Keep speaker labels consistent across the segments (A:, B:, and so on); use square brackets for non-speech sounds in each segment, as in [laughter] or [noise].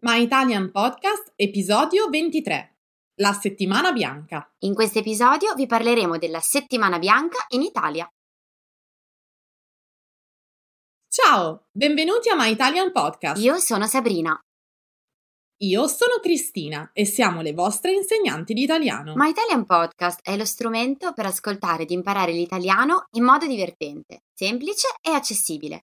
A: My Italian Podcast, episodio 23. La settimana bianca.
B: In questo episodio vi parleremo della settimana bianca in Italia.
A: Ciao, benvenuti a My Italian Podcast.
B: Io sono Sabrina.
A: Io sono Cristina e siamo le vostre insegnanti di italiano.
B: My Italian Podcast è lo strumento per ascoltare ed imparare l'italiano in modo divertente, semplice e accessibile.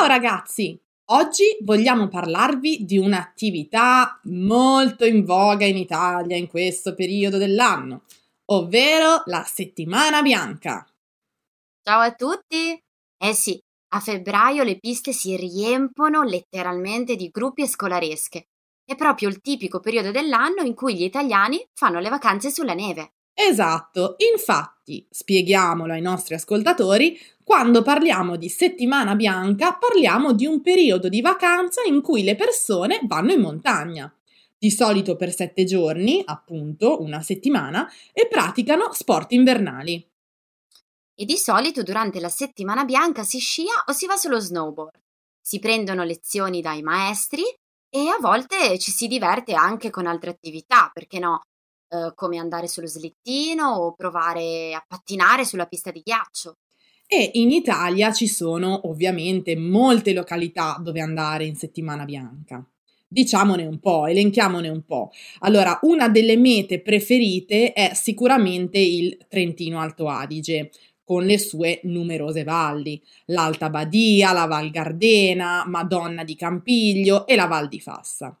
A: Ciao ragazzi! Oggi vogliamo parlarvi di un'attività molto in voga in Italia in questo periodo dell'anno, ovvero la settimana bianca.
B: Ciao a tutti! Eh sì, a febbraio le piste si riempono letteralmente di gruppi e scolaresche. È proprio il tipico periodo dell'anno in cui gli italiani fanno le vacanze sulla neve.
A: Esatto, infatti, spieghiamolo ai nostri ascoltatori, quando parliamo di settimana bianca parliamo di un periodo di vacanza in cui le persone vanno in montagna, di solito per sette giorni, appunto una settimana, e praticano sport invernali.
B: E di solito durante la settimana bianca si scia o si va sullo snowboard. Si prendono lezioni dai maestri e a volte ci si diverte anche con altre attività, perché no? Eh, come andare sullo slittino o provare a pattinare sulla pista di ghiaccio.
A: E in Italia ci sono ovviamente molte località dove andare in settimana bianca. Diciamone un po', elenchiamone un po'. Allora, una delle mete preferite è sicuramente il Trentino Alto Adige, con le sue numerose valli, l'Alta Badia, la Val Gardena, Madonna di Campiglio e la Val di Fassa.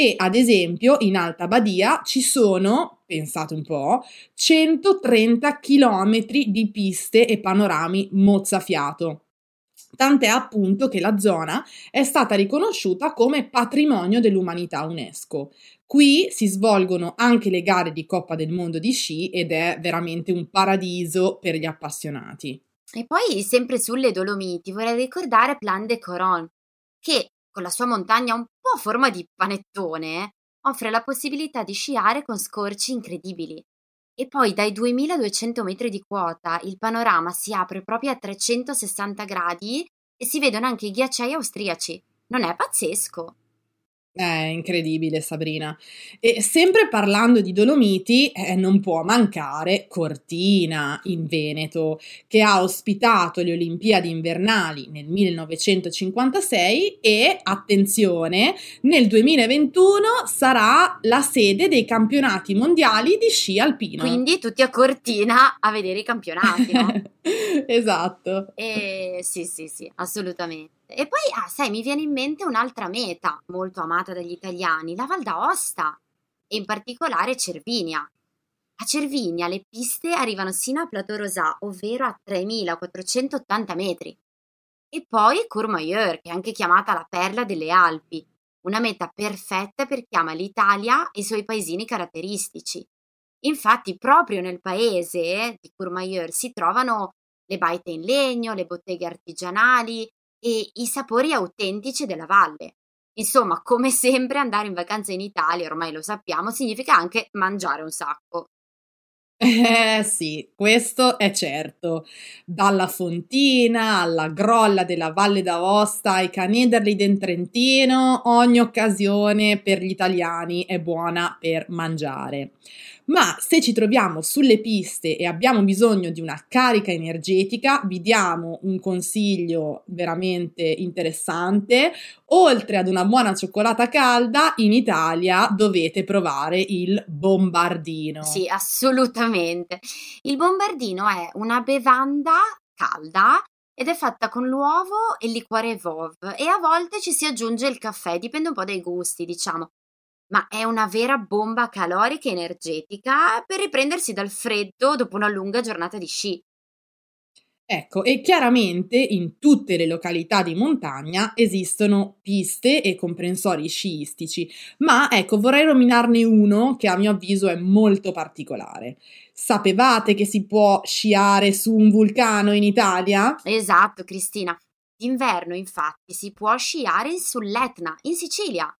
A: E ad esempio in Alta Badia ci sono, pensate un po', 130 km di piste e panorami mozzafiato. Tant'è appunto che la zona è stata riconosciuta come patrimonio dell'umanità UNESCO. Qui si svolgono anche le gare di Coppa del Mondo di sci ed è veramente un paradiso per gli appassionati.
B: E poi, sempre sulle Dolomiti, vorrei ricordare Plan de Coron, che con la sua montagna un po' a forma di panettone offre la possibilità di sciare con scorci incredibili. E poi dai 2200 metri di quota il panorama si apre proprio a 360 gradi e si vedono anche i ghiacciai austriaci. Non è pazzesco?
A: È incredibile, Sabrina. E sempre parlando di Dolomiti, eh, non può mancare Cortina in Veneto, che ha ospitato le Olimpiadi invernali nel 1956 e, attenzione, nel 2021 sarà la sede dei campionati mondiali di sci alpino.
B: Quindi tutti a Cortina a vedere i campionati, no? [laughs]
A: esatto.
B: E sì, sì, sì, assolutamente. E poi, ah, sai, mi viene in mente un'altra meta molto amata dagli italiani, la Val d'Aosta, e in particolare Cervinia. A Cervinia le piste arrivano sino a Plateau Rosà, ovvero a 3480 metri. E poi Courmayeur, che è anche chiamata la perla delle Alpi, una meta perfetta per chi ama l'Italia e i suoi paesini caratteristici. Infatti, proprio nel paese di Courmayeur si trovano le baite in legno, le botteghe artigianali, e i sapori autentici della valle. Insomma, come [laughs] sempre andare in vacanza in Italia, ormai lo sappiamo, significa anche mangiare un sacco.
A: Eh sì, questo è certo. Dalla Fontina alla Grolla della Valle d'Aosta ai Canederli del Trentino, ogni occasione per gli italiani è buona per mangiare. Ma se ci troviamo sulle piste e abbiamo bisogno di una carica energetica, vi diamo un consiglio veramente interessante. Oltre ad una buona cioccolata calda, in Italia dovete provare il bombardino.
B: Sì, assolutamente. Il bombardino è una bevanda calda ed è fatta con l'uovo e il liquore Vov e a volte ci si aggiunge il caffè, dipende un po' dai gusti, diciamo. Ma è una vera bomba calorica e energetica per riprendersi dal freddo dopo una lunga giornata di sci.
A: Ecco, e chiaramente in tutte le località di montagna esistono piste e comprensori sciistici, ma ecco, vorrei nominarne uno che a mio avviso è molto particolare. Sapevate che si può sciare su un vulcano in Italia?
B: Esatto, Cristina. D'inverno, infatti, si può sciare sull'Etna, in Sicilia.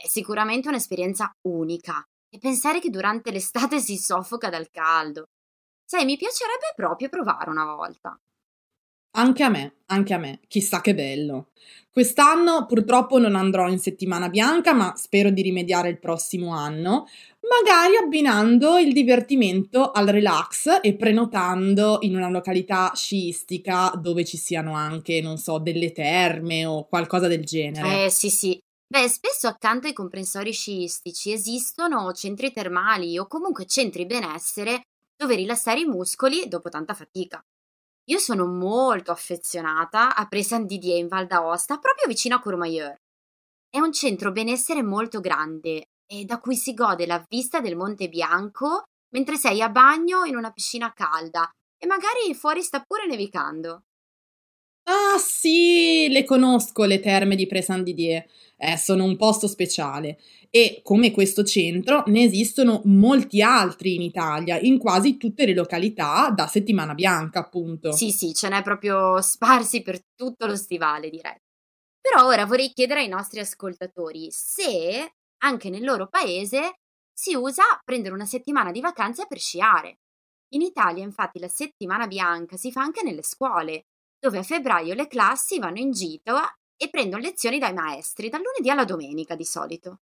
B: È sicuramente un'esperienza unica. E pensare che durante l'estate si soffoca dal caldo. Sai, mi piacerebbe proprio provare una volta.
A: Anche a me, anche a me, chissà che bello. Quest'anno purtroppo non andrò in settimana bianca, ma spero di rimediare il prossimo anno, magari abbinando il divertimento al relax e prenotando in una località sciistica dove ci siano anche, non so, delle terme o qualcosa del genere.
B: Eh sì sì. Beh, spesso accanto ai comprensori sciistici esistono centri termali o comunque centri benessere dove rilassare i muscoli dopo tanta fatica. Io sono molto affezionata a Presan Didier in Val d'Aosta, proprio vicino a Courmayeur. È un centro benessere molto grande e da cui si gode la vista del Monte Bianco mentre sei a bagno in una piscina calda e magari fuori sta pure nevicando.
A: Ah sì, le conosco le terme di Presan Didier. Eh, sono un posto speciale e come questo centro ne esistono molti altri in Italia, in quasi tutte le località da settimana bianca, appunto.
B: Sì, sì, ce n'è proprio sparsi per tutto lo stivale, direi. Però ora vorrei chiedere ai nostri ascoltatori se anche nel loro paese si usa prendere una settimana di vacanza per sciare. In Italia, infatti, la settimana bianca si fa anche nelle scuole, dove a febbraio le classi vanno in gita e prendono lezioni dai maestri, dal lunedì alla domenica di solito.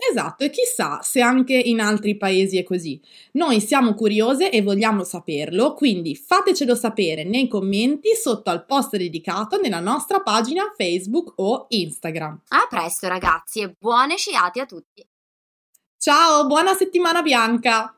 A: Esatto, e chissà se anche in altri paesi è così. Noi siamo curiose e vogliamo saperlo, quindi fatecelo sapere nei commenti sotto al post dedicato nella nostra pagina Facebook o Instagram.
B: A presto ragazzi e buone sciate a tutti!
A: Ciao, buona settimana bianca!